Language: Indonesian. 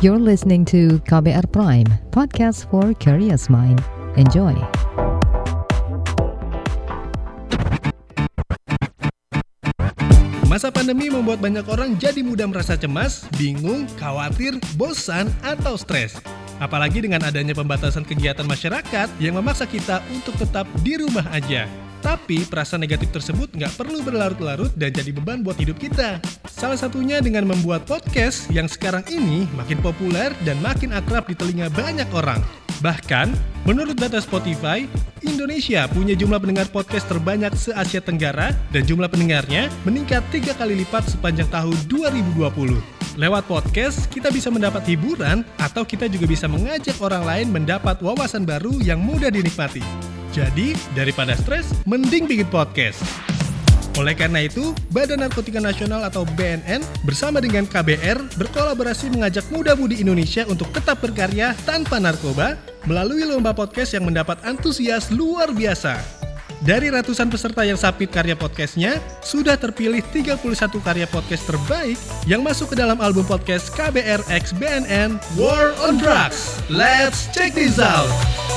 You're listening to KBR Prime, podcast for curious mind. Enjoy. Masa pandemi membuat banyak orang jadi mudah merasa cemas, bingung, khawatir, bosan, atau stres. Apalagi dengan adanya pembatasan kegiatan masyarakat yang memaksa kita untuk tetap di rumah aja. Tapi perasaan negatif tersebut nggak perlu berlarut-larut dan jadi beban buat hidup kita. Salah satunya dengan membuat podcast yang sekarang ini makin populer dan makin akrab di telinga banyak orang. Bahkan, menurut data Spotify, Indonesia punya jumlah pendengar podcast terbanyak se-Asia Tenggara dan jumlah pendengarnya meningkat tiga kali lipat sepanjang tahun 2020. Lewat podcast, kita bisa mendapat hiburan atau kita juga bisa mengajak orang lain mendapat wawasan baru yang mudah dinikmati. Jadi, daripada stres, mending bikin podcast. Oleh karena itu, Badan Narkotika Nasional atau BNN bersama dengan KBR berkolaborasi mengajak muda-mudi Indonesia untuk tetap berkarya tanpa narkoba melalui lomba podcast yang mendapat antusias luar biasa. Dari ratusan peserta yang submit karya podcastnya, sudah terpilih 31 karya podcast terbaik yang masuk ke dalam album podcast KBR X BNN War on Drugs. Let's check this out!